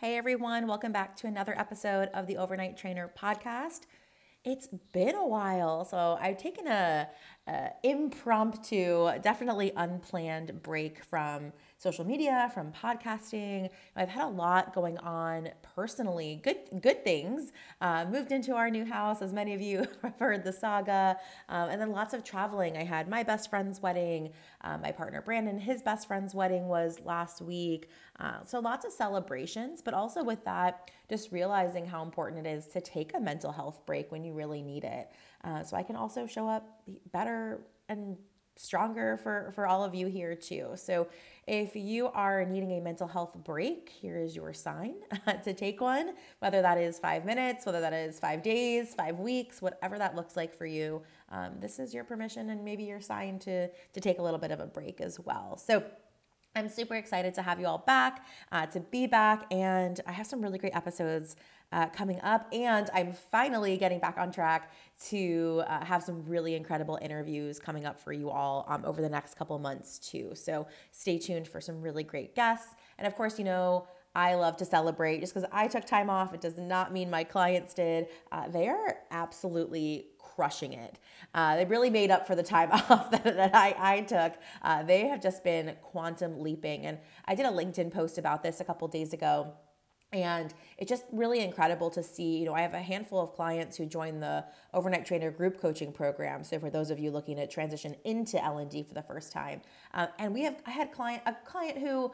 Hey everyone, welcome back to another episode of the Overnight Trainer podcast it's been a while. So I've taken a, a, impromptu, definitely unplanned break from social media, from podcasting. I've had a lot going on personally, good good things. Uh, moved into our new house, as many of you have heard the saga, um, and then lots of traveling. I had my best friend's wedding, uh, my partner Brandon, his best friend's wedding was last week. Uh, so lots of celebrations, but also with that, just realizing how important it is to take a mental health break when you really need it. Uh, so I can also show up better and stronger for, for all of you here too. So if you are needing a mental health break, here is your sign to take one, whether that is five minutes, whether that is five days, five weeks, whatever that looks like for you. Um, this is your permission and maybe your sign to, to take a little bit of a break as well. So I'm super excited to have you all back, uh, to be back, and I have some really great episodes uh, coming up. And I'm finally getting back on track to uh, have some really incredible interviews coming up for you all um, over the next couple months, too. So stay tuned for some really great guests. And of course, you know, I love to celebrate. Just because I took time off, it does not mean my clients did. Uh, they are absolutely crushing it. Uh, they really made up for the time off that, that I, I took. Uh, they have just been quantum leaping. And I did a LinkedIn post about this a couple days ago. And it's just really incredible to see. You know, I have a handful of clients who join the overnight trainer group coaching program. So for those of you looking to transition into L and D for the first time, uh, and we have I had client a client who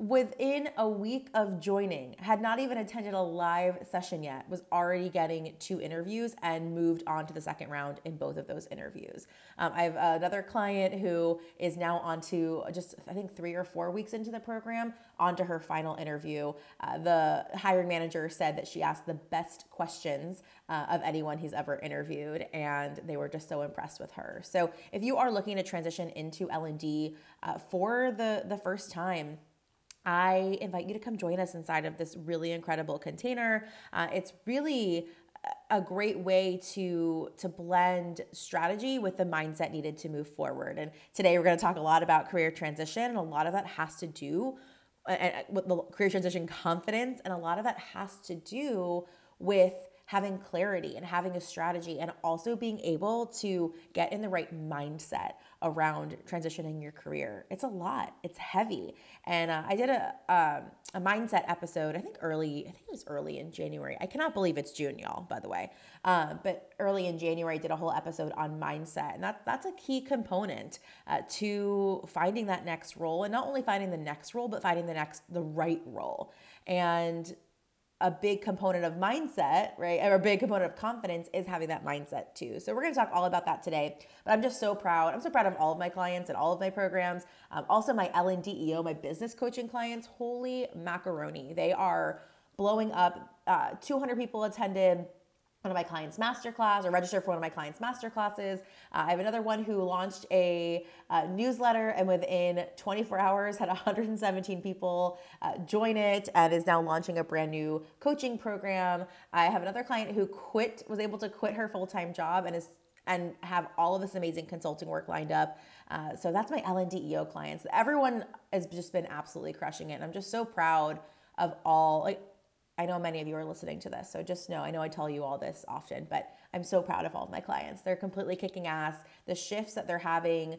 within a week of joining, had not even attended a live session yet, was already getting two interviews and moved on to the second round in both of those interviews. Um, I have another client who is now on to just, I think, three or four weeks into the program, onto her final interview. Uh, the hiring manager said that she asked the best questions uh, of anyone he's ever interviewed, and they were just so impressed with her. So if you are looking to transition into L&D uh, for the, the first time, I invite you to come join us inside of this really incredible container. Uh, it's really a great way to to blend strategy with the mindset needed to move forward. And today we're going to talk a lot about career transition, and a lot of that has to do uh, with the career transition confidence, and a lot of that has to do with having clarity and having a strategy and also being able to get in the right mindset around transitioning your career. It's a lot. It's heavy. And uh, I did a um, a mindset episode. I think early. I think it was early in January. I cannot believe it's June, y'all. By the way, uh, but early in January, I did a whole episode on mindset, and that that's a key component uh, to finding that next role, and not only finding the next role, but finding the next the right role. And a big component of mindset, right? Or a big component of confidence is having that mindset too. So we're going to talk all about that today. But I'm just so proud. I'm so proud of all of my clients and all of my programs. Um, also, my L&D my business coaching clients. Holy macaroni! They are blowing up. Uh, 200 people attended one of my clients' masterclass or register for one of my clients' masterclasses. Uh, I have another one who launched a uh, newsletter and within 24 hours had 117 people uh, join it and is now launching a brand new coaching program. I have another client who quit, was able to quit her full time job and is and have all of this amazing consulting work lined up. Uh, so that's my LNDEO clients. Everyone has just been absolutely crushing it. And I'm just so proud of all like I know many of you are listening to this, so just know I know I tell you all this often, but I'm so proud of all of my clients. They're completely kicking ass. The shifts that they're having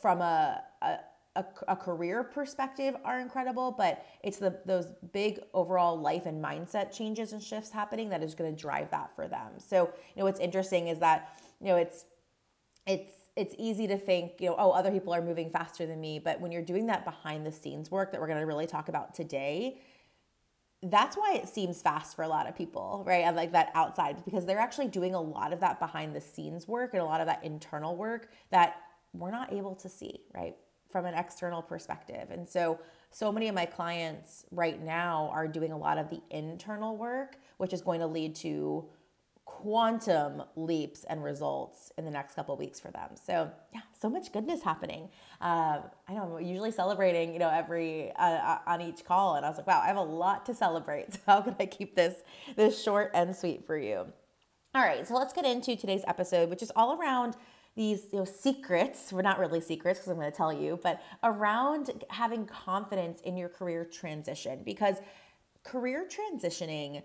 from a, a a, a, career perspective are incredible, but it's the those big overall life and mindset changes and shifts happening that is going to drive that for them. So, you know, what's interesting is that, you know, it's it's it's easy to think, you know, oh, other people are moving faster than me, but when you're doing that behind the scenes work that we're going to really talk about today, that's why it seems fast for a lot of people, right? And like that outside because they're actually doing a lot of that behind the scenes work and a lot of that internal work that we're not able to see, right? from an external perspective. And so, so many of my clients right now are doing a lot of the internal work, which is going to lead to quantum leaps and results in the next couple weeks for them. So yeah, so much goodness happening. Uh, I know I'm usually celebrating, you know, every uh, uh, on each call, and I was like, wow, I have a lot to celebrate. So how can I keep this this short and sweet for you? All right, so let's get into today's episode, which is all around these you know, secrets, we're not really secrets because I'm going to tell you, but around having confidence in your career transition because career transitioning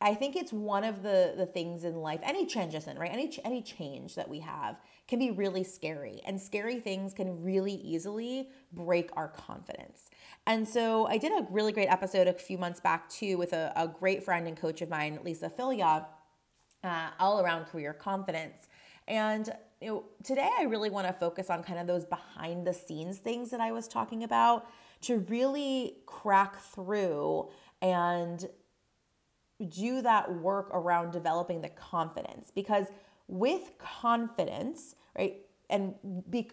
I think it's one of the the things in life, any transition, right? Any any change that we have can be really scary, and scary things can really easily break our confidence. And so, I did a really great episode a few months back too with a, a great friend and coach of mine, Lisa Filia, uh, all around career confidence. And you know, today I really want to focus on kind of those behind the scenes things that I was talking about to really crack through and do that work around developing the confidence because with confidence, right, and be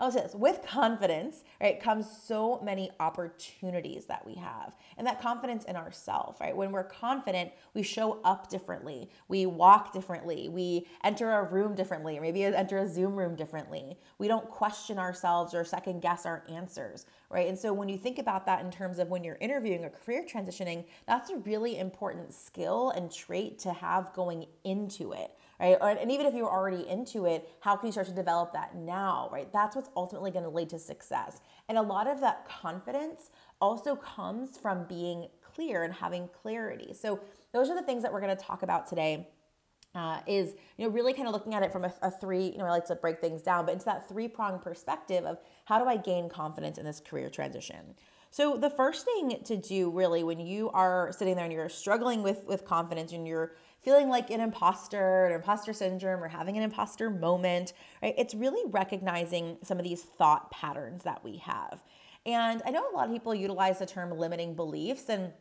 This with confidence, right, comes so many opportunities that we have. And that confidence in ourselves, right? When we're confident, we show up differently. We walk differently. We enter a room differently, maybe enter a Zoom room differently. We don't question ourselves or second guess our answers, right? And so when you think about that in terms of when you're interviewing or career transitioning, that's a really important skill and trait to have going into it right? And even if you're already into it, how can you start to develop that now, right? That's what's ultimately going to lead to success. And a lot of that confidence also comes from being clear and having clarity. So those are the things that we're going to talk about today. Uh, is you know really kind of looking at it from a, a, three you know I like to break things down, but it's that three pronged perspective of how do I gain confidence in this career transition. So the first thing to do really when you are sitting there and you're struggling with with confidence and you're feeling like an imposter or imposter syndrome or having an imposter moment, right? It's really recognizing some of these thought patterns that we have. And I know a lot of people utilize the term limiting beliefs and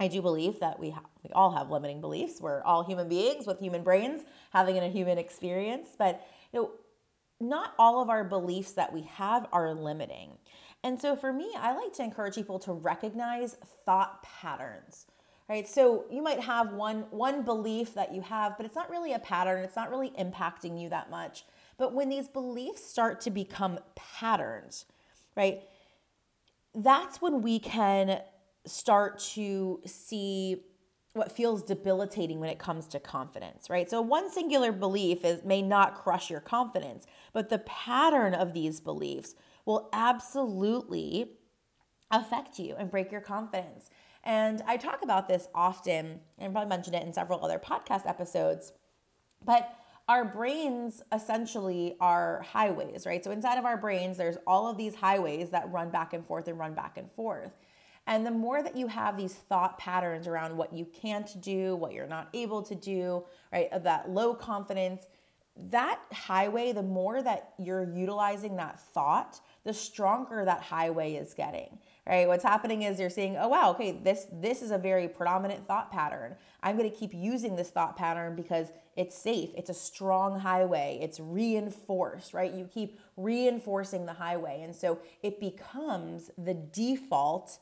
I do believe that we have, we all have limiting beliefs. We're all human beings with human brains having a human experience, but you know, not all of our beliefs that we have are limiting. And so for me, I like to encourage people to recognize thought patterns right so you might have one one belief that you have but it's not really a pattern it's not really impacting you that much but when these beliefs start to become patterns right that's when we can start to see what feels debilitating when it comes to confidence, right? So one singular belief is may not crush your confidence, but the pattern of these beliefs will absolutely affect you and break your confidence. And I talk about this often and probably mentioned it in several other podcast episodes. But our brains essentially are highways, right? So inside of our brains, there's all of these highways that run back and forth and run back and forth. And the more that you have these thought patterns around what you can't do, what you're not able to do, right, of that low confidence, that highway, the more that you're utilizing that thought, the stronger that highway is getting right what's happening is you're seeing oh wow okay this this is a very predominant thought pattern i'm going to keep using this thought pattern because it's safe it's a strong highway it's reinforced right you keep reinforcing the highway and so it becomes the default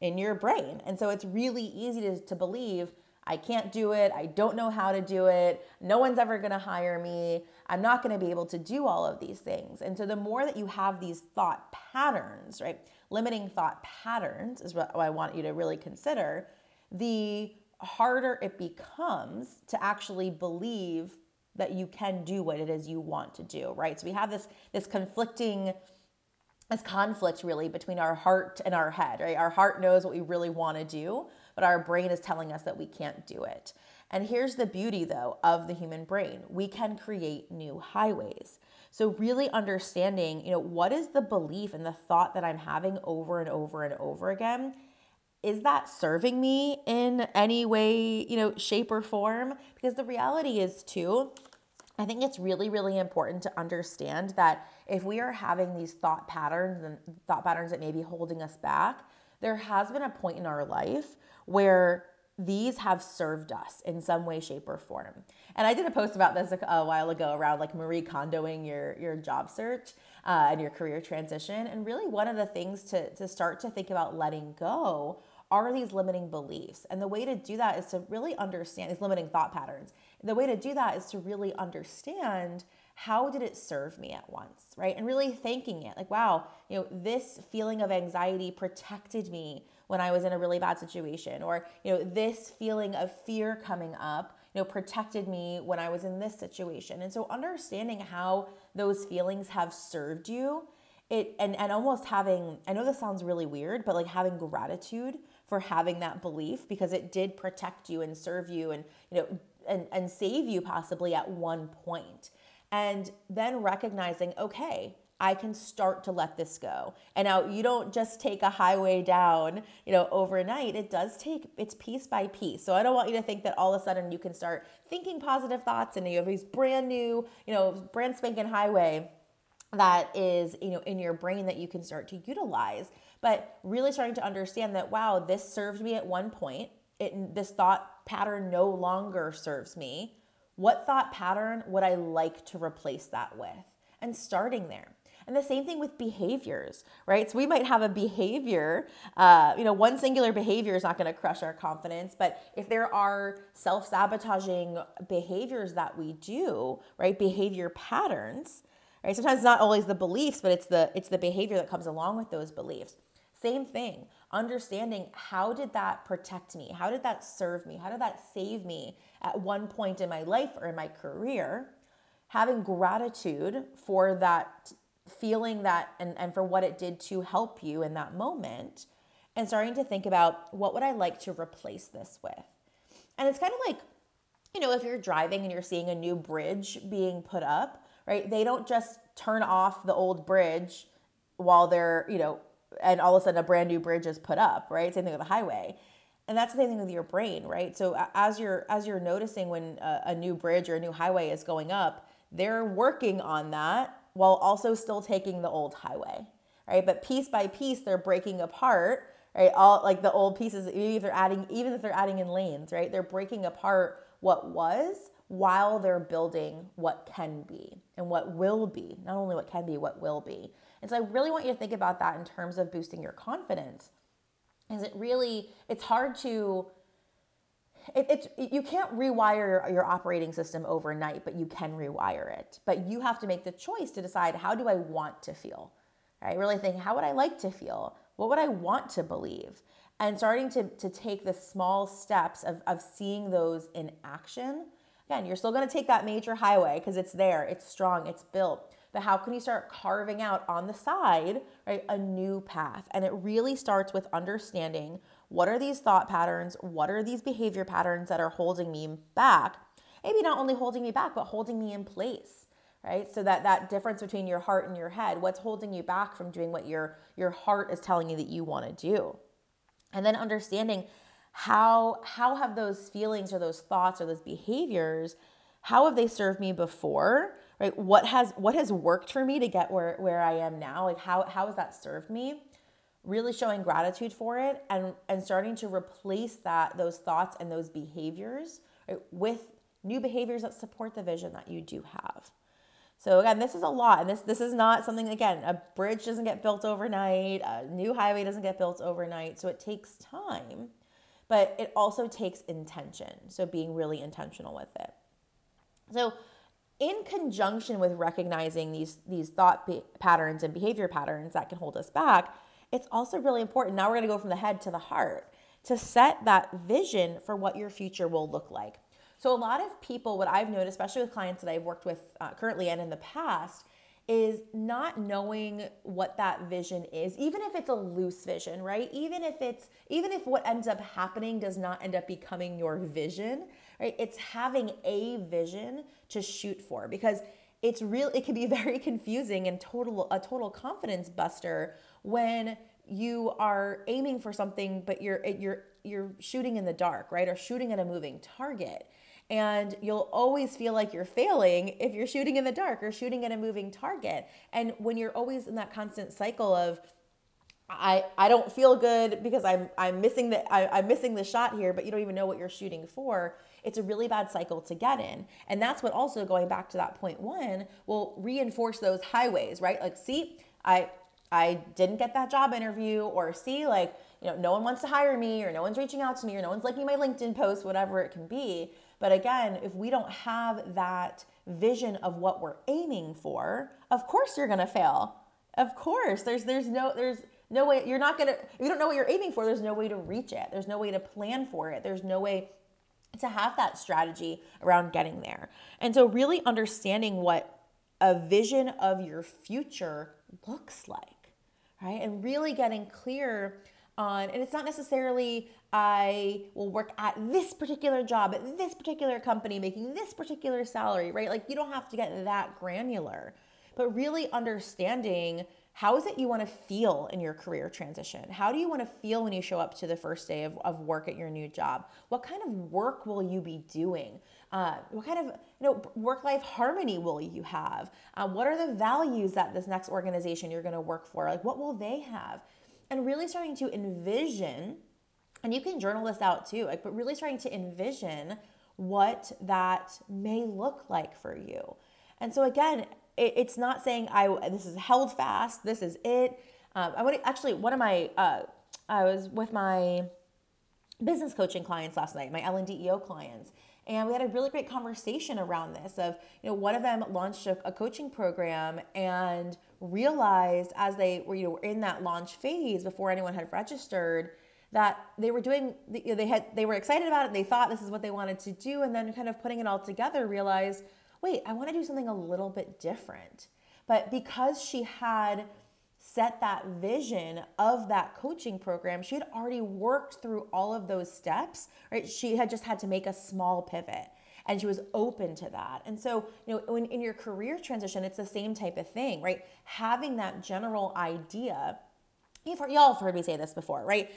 in your brain and so it's really easy to, to believe I can't do it. I don't know how to do it. No one's ever going to hire me. I'm not going to be able to do all of these things. And so the more that you have these thought patterns, right? Limiting thought patterns is what I want you to really consider, the harder it becomes to actually believe that you can do what it is you want to do, right? So we have this this conflicting this conflict really between our heart and our head, right? Our heart knows what we really want to do, but our brain is telling us that we can't do it. And here's the beauty, though, of the human brain we can create new highways. So, really understanding, you know, what is the belief and the thought that I'm having over and over and over again? Is that serving me in any way, you know, shape or form? Because the reality is, too, I think it's really, really important to understand that if we are having these thought patterns and thought patterns that may be holding us back, there has been a point in our life where these have served us in some way, shape, or form. And I did a post about this a, a while ago around like Marie Kondoing your, your job search uh, and your career transition. And really, one of the things to, to start to think about letting go are these limiting beliefs. And the way to do that is to really understand these limiting thought patterns. The way to do that is to really understand how did it serve me at once, right? And really thanking it like, wow, you know, this feeling of anxiety protected me when I was in a really bad situation, or, you know, this feeling of fear coming up, you know, protected me when I was in this situation. And so understanding how those feelings have served you, it and, and almost having, I know this sounds really weird, but like having gratitude for having that belief because it did protect you and serve you and, you know, and, and save you possibly at one point. point and then recognizing, okay, I can start to let this go. And now you don't just take a highway down, you know, overnight. It does take it's piece by piece. So I don't want you to think that all of a sudden you can start thinking positive thoughts and you have these brand new, you know, brand spanking highway that is, you know, in your brain that you can start to utilize. But really starting to understand that wow, this served me at one point. It this thought pattern no longer serves me what thought pattern would I like to replace that with? And starting there. And the same thing with behaviors, right? So we might have a behavior, uh, you know, one singular behavior is not going to crush our confidence, but if there are self sabotaging behaviors that we do, right, behavior patterns, right? Sometimes it's not always the beliefs, but it's the it's the behavior that comes along with those beliefs. Same thing, understanding how did that protect me? How did that serve me? How did that save me at one point in my life or in my career? Having gratitude for that feeling that and, and for what it did to help you in that moment and starting to think about what would I like to replace this with? And it's kind of like, you know, if you're driving and you're seeing a new bridge being put up, right? They don't just turn off the old bridge while they're, you know, and all of a sudden a brand new bridge is put up, right? Same thing with a highway. And that's the same thing with your brain, right? So as you're as you're noticing when a, a new bridge or a new highway is going up, they're working on that while also still taking the old highway, right? But piece by piece, they're breaking apart, right? All like the old pieces, even if they're adding, even if they're adding in lanes, right? They're breaking apart what was while they're building what can be and what will be. Not only what can be, what will be. And so I really want you to think about that in terms of boosting your confidence. Is it really, it's hard to, it, it's you can't rewire your operating system overnight, but you can rewire it. But you have to make the choice to decide how do I want to feel? Right? Really think, how would I like to feel? What would I want to believe? And starting to, to take the small steps of, of seeing those in action. Again, you're still going to take that major highway because it's there, it's strong, it's built but how can you start carving out on the side, right, a new path? And it really starts with understanding what are these thought patterns, what are these behavior patterns that are holding me back? Maybe not only holding me back, but holding me in place right? So that that difference between your heart and your head what's holding you back from doing what your your heart is telling you that you want to do? And then understanding how how have those feelings or those thoughts or those behaviors how have they served me before right? What has what has worked for me to get where where i am now? Like how how has that served me really showing gratitude for it and and starting to replace that those thoughts and those behaviors right, with new behaviors that support the vision that you do have. So again this is a lot and this this is not something again a bridge doesn't get built overnight a new highway doesn't get built overnight so it takes time but it also takes intention so being really intentional with it. So in conjunction with recognizing these these thought be- patterns and behavior patterns that can hold us back it's also really important now we're going to go from the head to the heart to set that vision for what your future will look like. So a lot of people what i've noticed especially with clients that i've worked with uh, currently and in the past is not knowing what that vision is even if it's a loose vision right? Even if it's even if what ends up happening does not end up becoming your vision right? It's having a vision to shoot for because it's real it can be very confusing and total a total confidence buster when you are aiming for something but you're you're you're shooting in the dark right or shooting at a moving target and you'll always feel like you're failing if you're shooting in the dark or shooting at a moving target. And when you're always in that constant cycle of, I, I don't feel good because I'm I'm missing the I, I'm missing the shot here, but you don't even know what you're shooting for. It's a really bad cycle to get in, and that's what also going back to that point one will reinforce those highways, right? Like, see, I I didn't get that job interview, or see, like you know, no one wants to hire me, or no one's reaching out to me, or no one's liking my LinkedIn post, whatever it can be. But again, if we don't have that vision of what we're aiming for, of course you're going to fail. Of course. There's there's no there's no way you're not going to if you don't know what you're aiming for, there's no way to reach it. There's no way to plan for it. There's no way to have that strategy around getting there. And so really understanding what a vision of your future looks like, right? And really getting clear on, and it's not necessarily I will work at this particular job, at this particular company, making this particular salary, right? Like you don't have to get that granular, but really understanding how is it you want to feel in your career transition? How do you want to feel when you show up to the first day of, of work at your new job? What kind of work will you be doing? Uh, what kind of you know work-life harmony will you have? Uh, what are the values that this next organization you're going to work for? Like what will they have? and really starting to envision and you can journal this out too like but really starting to envision what that may look like for you and so again it, it's not saying i this is held fast this is it um, i would actually one of my uh, i was with my business coaching clients last night my l&deo clients and we had a really great conversation around this of you know one of them launched a, a coaching program and realized as they were you know in that launch phase before anyone had registered that they were doing you know, they had they were excited about it. They thought this is what they wanted to do. And then kind of putting it all together realized wait i want to do something a little bit different. But because she had set that vision of that coaching program she had already worked through all of those steps right she had just had to make a small pivot and she was open to that. And so, you know, when in your career transition, it's the same type of thing, right? Having that general idea. You've heard, y'all have heard me say this before, right?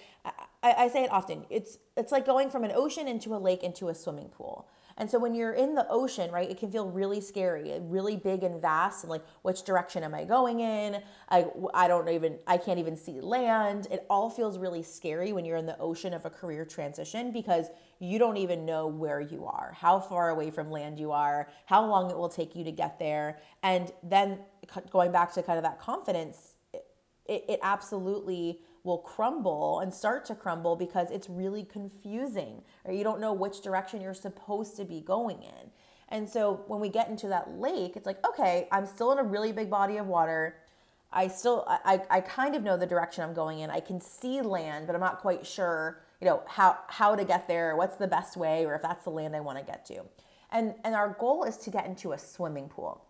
I, I say it often. It's it's like going from an ocean into a lake into a swimming pool. And so when you're in the ocean, right, it can feel really scary, uh, really big and vast, and like, which direction am I going in? I, I don't even, I can't even see land. It all feels really scary when you're in the ocean of a career transition because you don't even know where you are, how far away from land you are, how long it will take you to get there. And then going back to kind of that confidence, it, it absolutely will crumble and start to crumble because it's really confusing or you don't know which direction you're supposed to be going in. And so when we get into that lake, it's like, okay, I'm still in a really big body of water. I still I, I kind of know the direction I'm going in. I can see land, but I'm not quite sure, you know, how how to get there, what's the best way, or if that's the land I want to get to. And and our goal is to get into a swimming pool.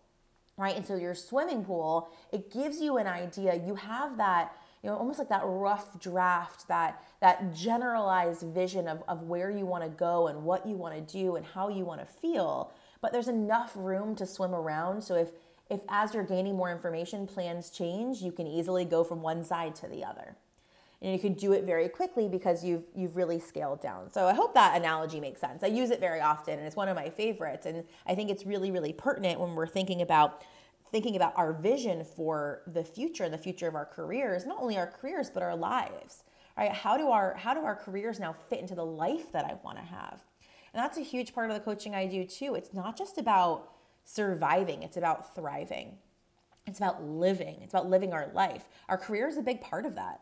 Right? And so your swimming pool, it gives you an idea. You have that you know, almost like that rough draft, that that generalized vision of, of where you want to go and what you want to do and how you want to feel. But there's enough room to swim around. So if if as you're gaining more information, plans change, you can easily go from one side to the other. And you can do it very quickly because you've you've really scaled down. So I hope that analogy makes sense. I use it very often and it's one of my favorites. And I think it's really, really pertinent when we're thinking about thinking about our vision for the future and the future of our careers, not only our careers, but our lives, right? How do our, how do our careers now fit into the life that I want to have? And that's a huge part of the coaching I do too. It's not just about surviving, it's about thriving. It's about living. It's about living our life. Our career is a big part of that.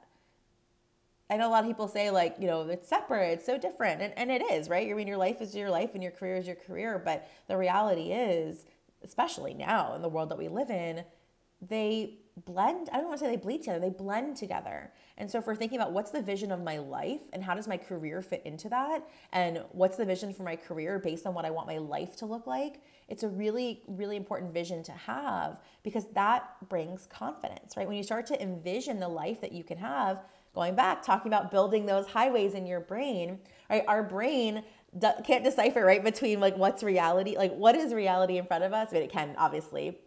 I know a lot of people say like, you know, it's separate, it's so different. And, and it is, right? I mean, your life is your life and your career is your career. But the reality is especially now in the world that we live in, they blend. I don't want to say they bleed together, they blend together. And so, if we're thinking about what's the vision of my life and how does my career fit into that, and what's the vision for my career based on what I want my life to look like, it's a really, really important vision to have because that brings confidence, right? When you start to envision the life that you can have, going back, talking about building those highways in your brain, right? Our brain can't decipher, right, between like what's reality, like what is reality in front of us. I mean, it can obviously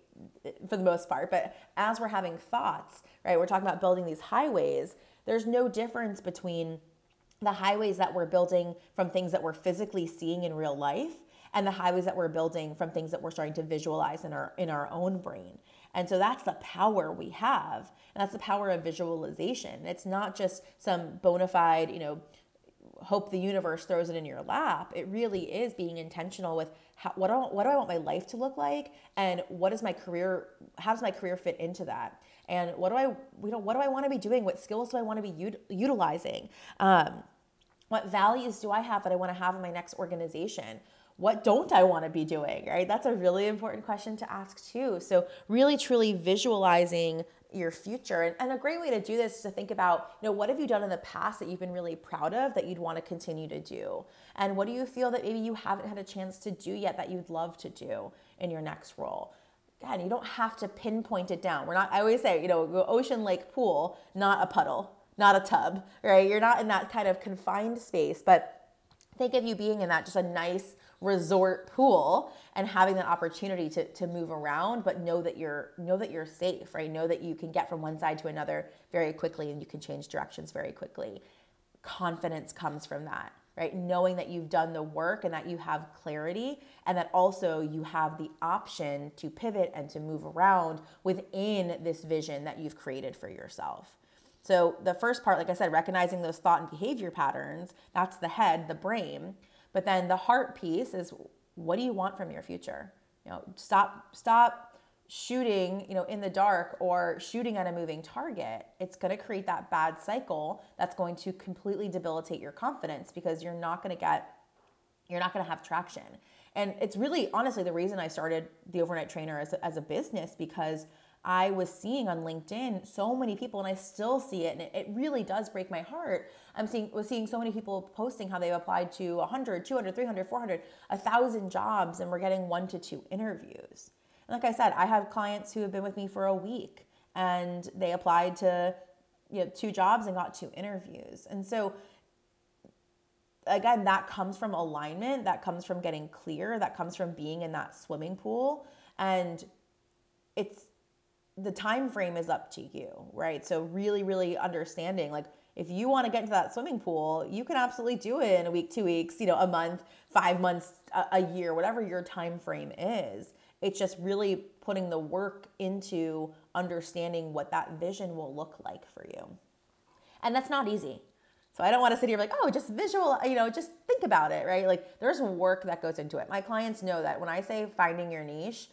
for the most part. But as we're having thoughts, right, we're talking about building these highways, there's no difference between the highways that we're building from things that we're physically seeing in real life and the highways that we're building from things that we're starting to visualize in our in our own brain. And so that's the power we have. And that's the power of visualization. It's not just some bona fide, you know, hope the universe throws it in your lap. It really is being intentional with how, what, do I, what do I want my life to look like and what is my career, how does my career fit into that? And what do I, you know, what do I want to be doing? What skills do I want to be ut- utilizing? Um, what values do I have that I want to have in my next organization? What don't I want to be doing, right? That's a really important question to ask too. So, really truly visualizing your future. And, and, a great way to do this is to think about, you know, what have you done in the past that you've been really proud of that you'd want to continue to do? And what do you feel that maybe you haven't had a chance to do yet that you'd love to do in your next role? Again, you don't have to pinpoint it down. We're not, I always say, you know, ocean, lake, pool, not a puddle, not a tub, right? You're not in that kind of confined space, but think of you being in that just a nice, resort pool and having that opportunity to, to move around but know that you're know that you're safe right? Know that you can get from one side to another very quickly and you can change directions very quickly. Confidence comes from that right? Knowing that you've done the work and that you have clarity and that also you have the option to pivot and to move around within this vision that you've created for yourself. So the first part like i said recognizing those thought and behavior patterns that's the head the brain but then the heart piece is what do you want from your future? You know, stop stop shooting, you know, in the dark or shooting at a moving target. It's going to create that bad cycle that's going to completely debilitate your confidence because you're not going to get you're not going to have traction. And it's really honestly the reason I started the overnight trainer as a, as a business because I was seeing on LinkedIn so many people, and I still see it, and it, really does break my heart. I'm seeing was seeing so many people posting how they've applied to 100, 200, 300, 400, 1,000 jobs, and we're getting one to two interviews. And like I said, I have clients who have been with me for a week, and they applied to you know two jobs and got two interviews. And so again, that comes from alignment, that comes from getting clear, that comes from being in that swimming pool, and it's the time frame is up to you, right? So really, really understanding like if you want to get into that swimming pool, you can absolutely do it in a week, two weeks, you know, a month, five months, a, year, whatever your time frame is. It's just really putting the work into understanding what that vision will look like for you. And that's not easy. So I don't want to sit here like, oh, just visual, you know, just think about it, right? Like there's work that goes into it. My clients know that when I say finding your niche,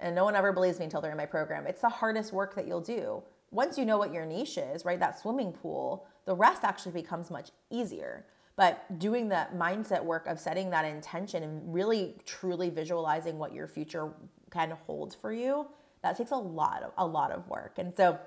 and no one ever believes me until they're in my program. It's the hardest work that you'll do. Once you know what your niche is, right, that swimming pool, the rest actually becomes much easier. But doing that mindset work of setting that intention and really truly visualizing what your future can hold for you, that takes a lot of a lot of work. And so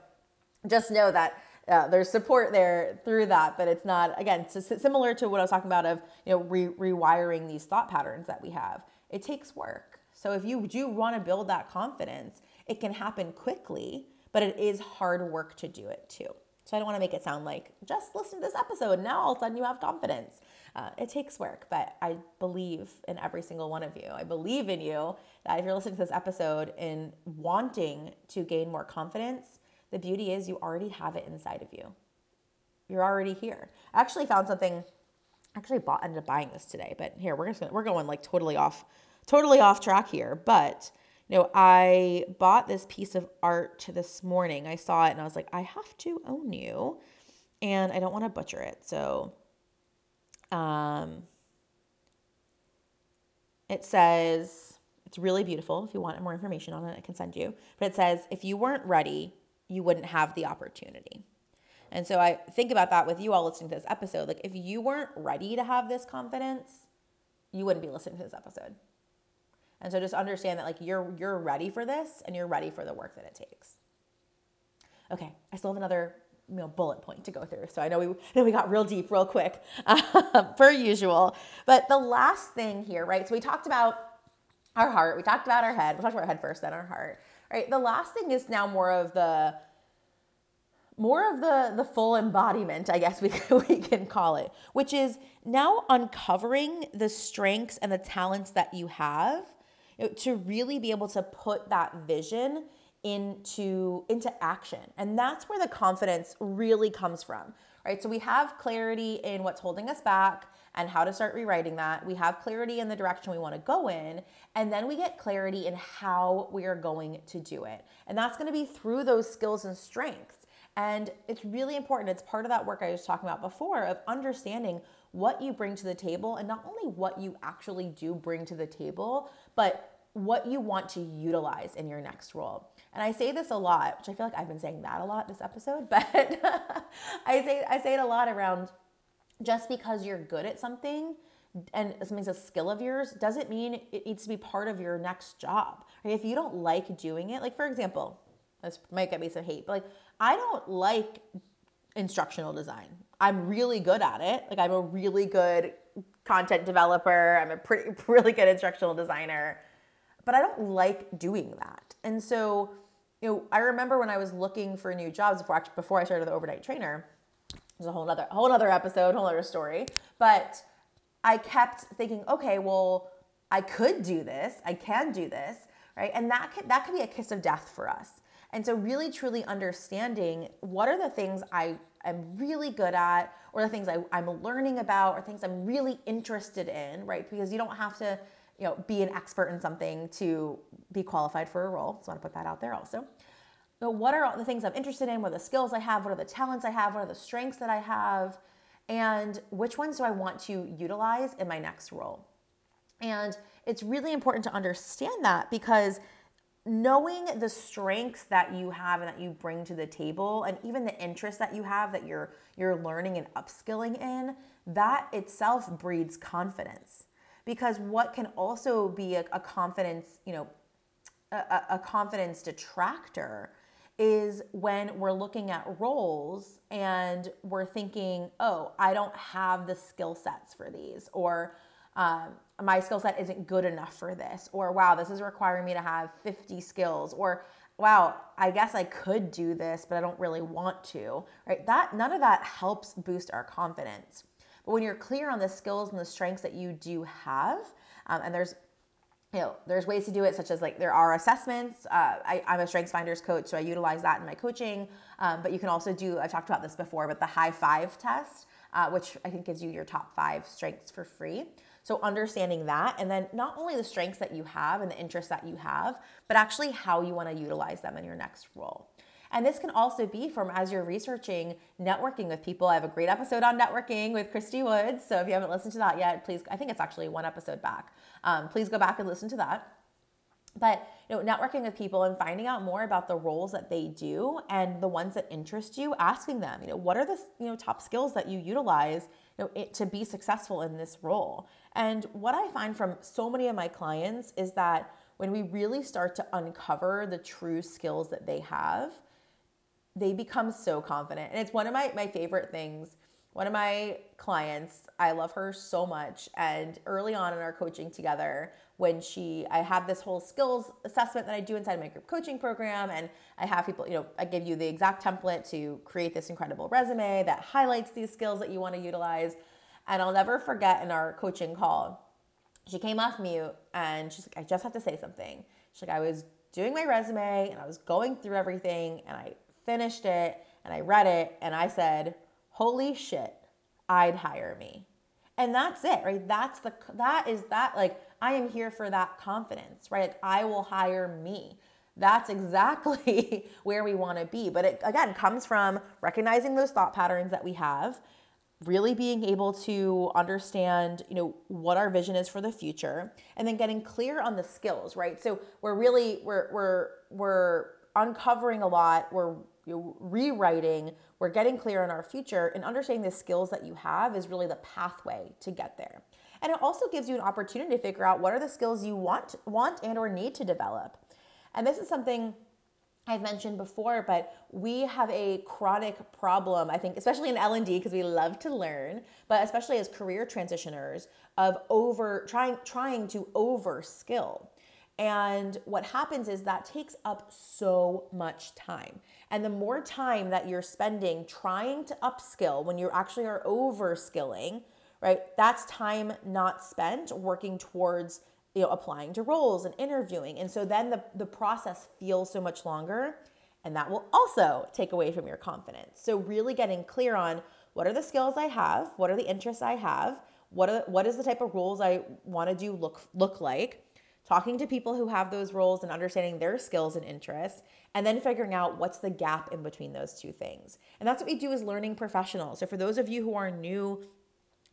just know that uh, there's support there through that, but it's not again similar to what I was talking about of you know re- rewiring these thought patterns that we have. It takes work so if you do want to build that confidence, it can happen quickly, but it is hard work to do it too. So I don't want to make it sound like just listen to this episode. And now all of a sudden you have confidence. Uh, it takes work, but I believe in every single one of you. I believe in you that if you're listening to this episode and wanting to gain more confidence, the beauty is you already have it inside of you. You're already here. I actually found something. Actually, bought ended up buying this today, but here we're gonna, we're going like totally off totally off track here, but you know, I bought this piece of art this morning. I saw it and I was like, I have to own you and I don't want to butcher it. So um it says it's really beautiful. If you want more information on it, I can send you. But it says if you weren't ready, you wouldn't have the opportunity. And so I think about that with you all listening to this episode. Like if you weren't ready to have this confidence, you wouldn't be listening to this episode. And so just understand that like you're you're ready for this and you're ready for the work that it takes. Okay, I still have another you know, bullet point to go through. So I know we, I know we got real deep real quick, uh, per usual. But the last thing here, right? So we talked about our heart, we talked about our head, we talked about our head first, then our heart, right? The last thing is now more of the more of the the full embodiment i guess we, we can call it which is now uncovering the strengths and the talents that you have you know, to really be able to put that vision into into action. And that's where the confidence really comes from right? So we have clarity in what's holding us back and how to start rewriting that. We have clarity in the direction we want to go in and then we get clarity in how we are going to do it. And that's going to be through those skills and strengths. And it's really important. It's part of that work I was talking about before of understanding what you bring to the table and not only what you actually do bring to the table, but what you want to utilize in your next role. And I say this a lot, which I feel like I've been saying that a lot this episode, but I say I say it a lot around just because you're good at something and something's a skill of yours doesn't mean it needs to be part of your next job. Right? If you don't like doing it, like for example, this might get me some hate, but like I don't like instructional design. I'm really good at it. Like I'm a really good content developer. I'm a pretty really good instructional designer. But I don't like doing that. And so, you know, I remember when I was looking for new jobs before before I started the overnight trainer. There's a whole other whole other episode, whole other story. But I kept thinking, okay, well, I could do this. I can do this, right? And that could, that could be a kiss of death for us and so, really truly understanding what are the things I am really good at, or the things I, I'm learning about, or things I'm really interested in, right? Because you don't have to, you know, be an expert in something to be qualified for a role. So I want to put that out there also. But what are all the things I'm interested in? What are the skills I have? What are the talents I have? What are the strengths that I have? And which ones do I want to utilize in my next role? And it's really important to understand that because knowing the strengths that you have and that you bring to the table and even the interests that you have that you're you're learning and upskilling in that itself breeds confidence. Because what can also be a, a confidence you know a, a confidence detractor is when we're looking at roles and we're thinking oh i don't have the skill sets for these or um, my skill set isn't good enough for this, or wow, this is requiring me to have 50 skills, or wow, I guess I could do this, but I don't really want to, right? That none of that helps boost our confidence. But when you're clear on the skills and the strengths that you do have, um, and there's you know, there's ways to do it, such as like there are assessments. Uh, I, am a Strengths Finders coach, so I utilize that in my coaching. Um, but you can also do, I've talked about this before, but the high five test, uh, which I think gives you your top five strengths for free. So, understanding that, and then not only the strengths that you have and the interests that you have, but actually how you want to utilize them in your next role. And this can also be from as you're researching networking with people. I have a great episode on networking with Christy Woods. So if you haven't listened to that yet, please, I think it's actually one episode back. Um, please go back and listen to that. But you know, networking with people and finding out more about the roles that they do and the ones that interest you, asking them, you know, what are the you know top skills that you utilize you know, it, to be successful in this role? And what I find from so many of my clients is that when we really start to uncover the true skills that they have, they become so confident. And it's one of my, my favorite things. One of my clients, I love her so much. And early on in our coaching together, when she, I have this whole skills assessment that I do inside my group coaching program. And I have people, you know, I give you the exact template to create this incredible resume that highlights these skills that you want to utilize. And I'll never forget in our coaching call, she came off mute and she's like, I just have to say something. She's like, I was doing my resume and I was going through everything and I finished it and I read it and I said, Holy shit, I'd hire me. And that's it, right? That's the, that is that, like, I am here for that confidence, right? Like, I will hire me. That's exactly where we want to be. But it, again, comes from recognizing those thought patterns that we have really being able to understand you know what our vision is for the future and then getting clear on the skills right? So we're really we're we're we're uncovering a lot. We're you know, rewriting. We're getting clear on our future and understanding the skills that you have is really the pathway to get there. And it also gives you an opportunity to figure out what are the skills you want want and or need to develop. And this is something I've mentioned before, but we have a chronic problem, I think, especially in L&D because we love to learn, but especially as career transitioners of over trying trying to over skill. And what happens is that takes up so much time. And the more time that you're spending trying to upskill when you actually are over skilling, right? That's time not spent working towards you know applying to roles and interviewing. And so then the, the process feels so much longer and that will also take away from your confidence. So really getting clear on what are the skills i have what are the interests i have what are what is the type of roles i want to do look look like talking to people who have those roles and understanding their skills and interests and then figuring out what's the gap in between those two things. And that's what we do as learning professionals. So for those of you who are new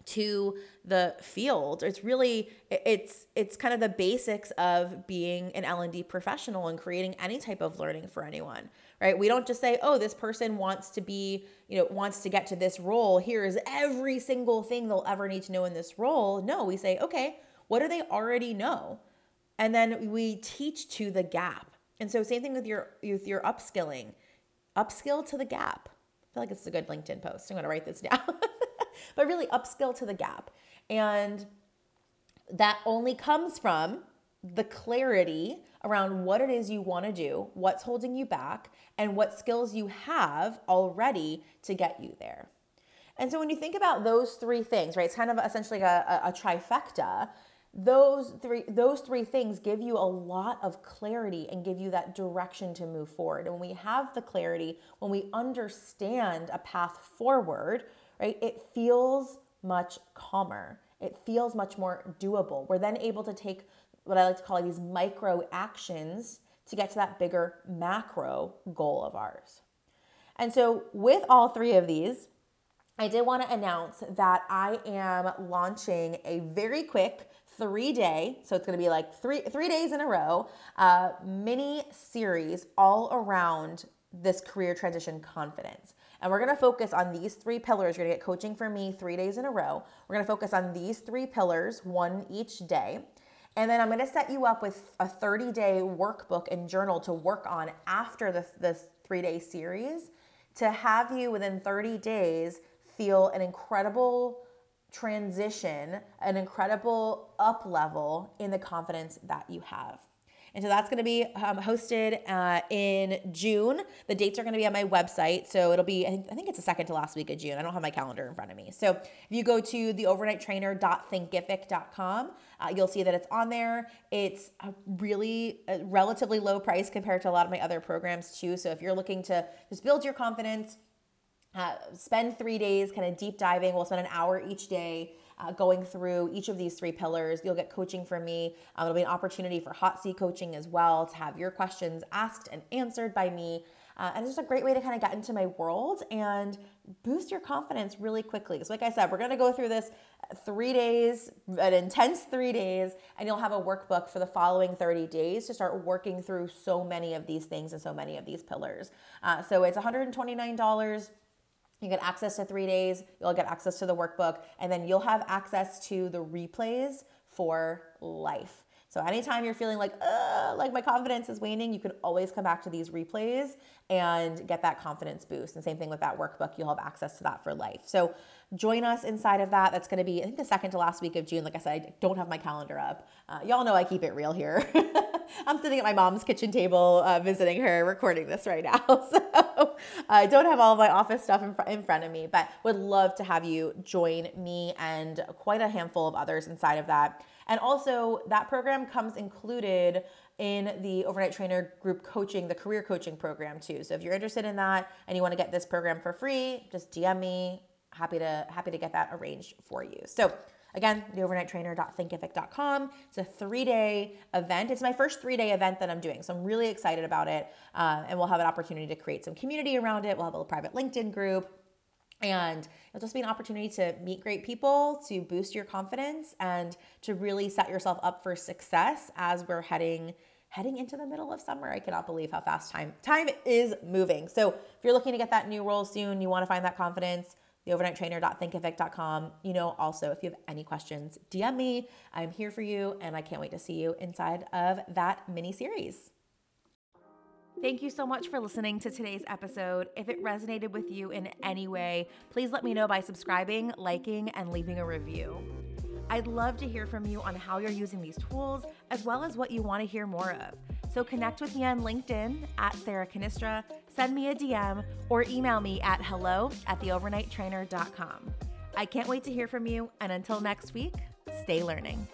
to the field. It's really it's it's kind of the basics of being an l&d professional and creating any type of learning for anyone right? We don't just say oh this person wants to be you know wants to get to this role. Here's every single thing they'll ever need to know in this role. No we say okay what do they already know? And then we teach to the gap. And so same thing with your with your upskilling. Upskill to the gap. I feel like it's a good linkedin post. I'm going to write this down but really upskill to the gap. And that only comes from the clarity around what it is you want to do, what's holding you back, and what skills you have already to get you there. And so when you think about those three things, right, it's kind of essentially a, a, a trifecta. Those three, those three things give you a lot of clarity and give you that direction to move forward. And when we have the clarity, when we understand a path forward, right? It feels much calmer. It feels much more doable. We're then able to take what I like to call these micro actions to get to that bigger macro goal of ours. And so, with all three of these, I did want to announce that I am launching a very quick three day, so it's going to be like three three days in a row, uh, mini series all around this career transition confidence. And we're gonna focus on these three pillars. You're gonna get coaching from me three days in a row. We're gonna focus on these three pillars, one each day. And then I'm gonna set you up with a 30 day workbook and journal to work on after the, this three day series to have you within 30 days feel an incredible transition, an incredible up level in the confidence that you have. And so that's going to be um, hosted uh, in June. The dates are going to be on my website. So it'll be, I think, I think it's the second to last week of June. I don't have my calendar in front of me. So if you go to theovernighttrainer.thinkific.com, uh, you'll see that it's on there. It's a really a relatively low price compared to a lot of my other programs too. So if you're looking to just build your confidence, uh, spend three days kind of deep diving. We'll spend an hour each day uh, going through each of these three pillars. You'll get coaching from me. Um, it'll be an opportunity for hot seat coaching as well to have your questions asked and answered by me. Uh, and it's just a great way to kind of get into my world and boost your confidence really quickly. So, like I said, we're going to go through this three days, an intense three days, and you'll have a workbook for the following 30 days to start working through so many of these things and so many of these pillars. Uh, so, it's $129 you get access to three days, you'll get access to the workbook, and then you'll have access to the replays for life. So anytime you're feeling like, like my confidence is waning, you can always come back to these replays and get that confidence boost. And same thing with that workbook, you'll have access to that for life. So join us inside of that. That's going to be, I think, the second to last week of June. Like I said, I don't have my calendar up. Uh, y'all know I keep it real here. I'm sitting at my mom's kitchen table, uh, visiting her, recording this right now. So I don't have all of my office stuff in, fr- in front of me, but would love to have you join me and quite a handful of others inside of that. And also, that program comes included in the overnight trainer group coaching, the career coaching program too. So if you're interested in that and you want to get this program for free, just DM me. Happy to happy to get that arranged for you. So Again, theovernighttrainer.thinkific.com. It's a three day event. It's my first three day event that I'm doing. So I'm really excited about it. Uh, and we'll have an opportunity to create some community around it. We'll have a private LinkedIn group. And it'll just be an opportunity to meet great people, to boost your confidence, and to really set yourself up for success as we're heading heading into the middle of summer. I cannot believe how fast time time is moving. So if you're looking to get that new role soon, you want to find that confidence, theovernighttrainer.thinkific.com. You know, also if you have any questions, DM me. I'm here for you, and I can't wait to see you inside of that mini series. Thank you so much for listening to today's episode. If it resonated with you in any way, please let me know by subscribing, liking, and leaving a review. I'd love to hear from you on how you're using these tools, as well as what you want to hear more of. So connect with me on LinkedIn at Sarah Cannistra, send me a DM, or email me at hello at theovernighttrainer.com. I can't wait to hear from you, and until next week, stay learning.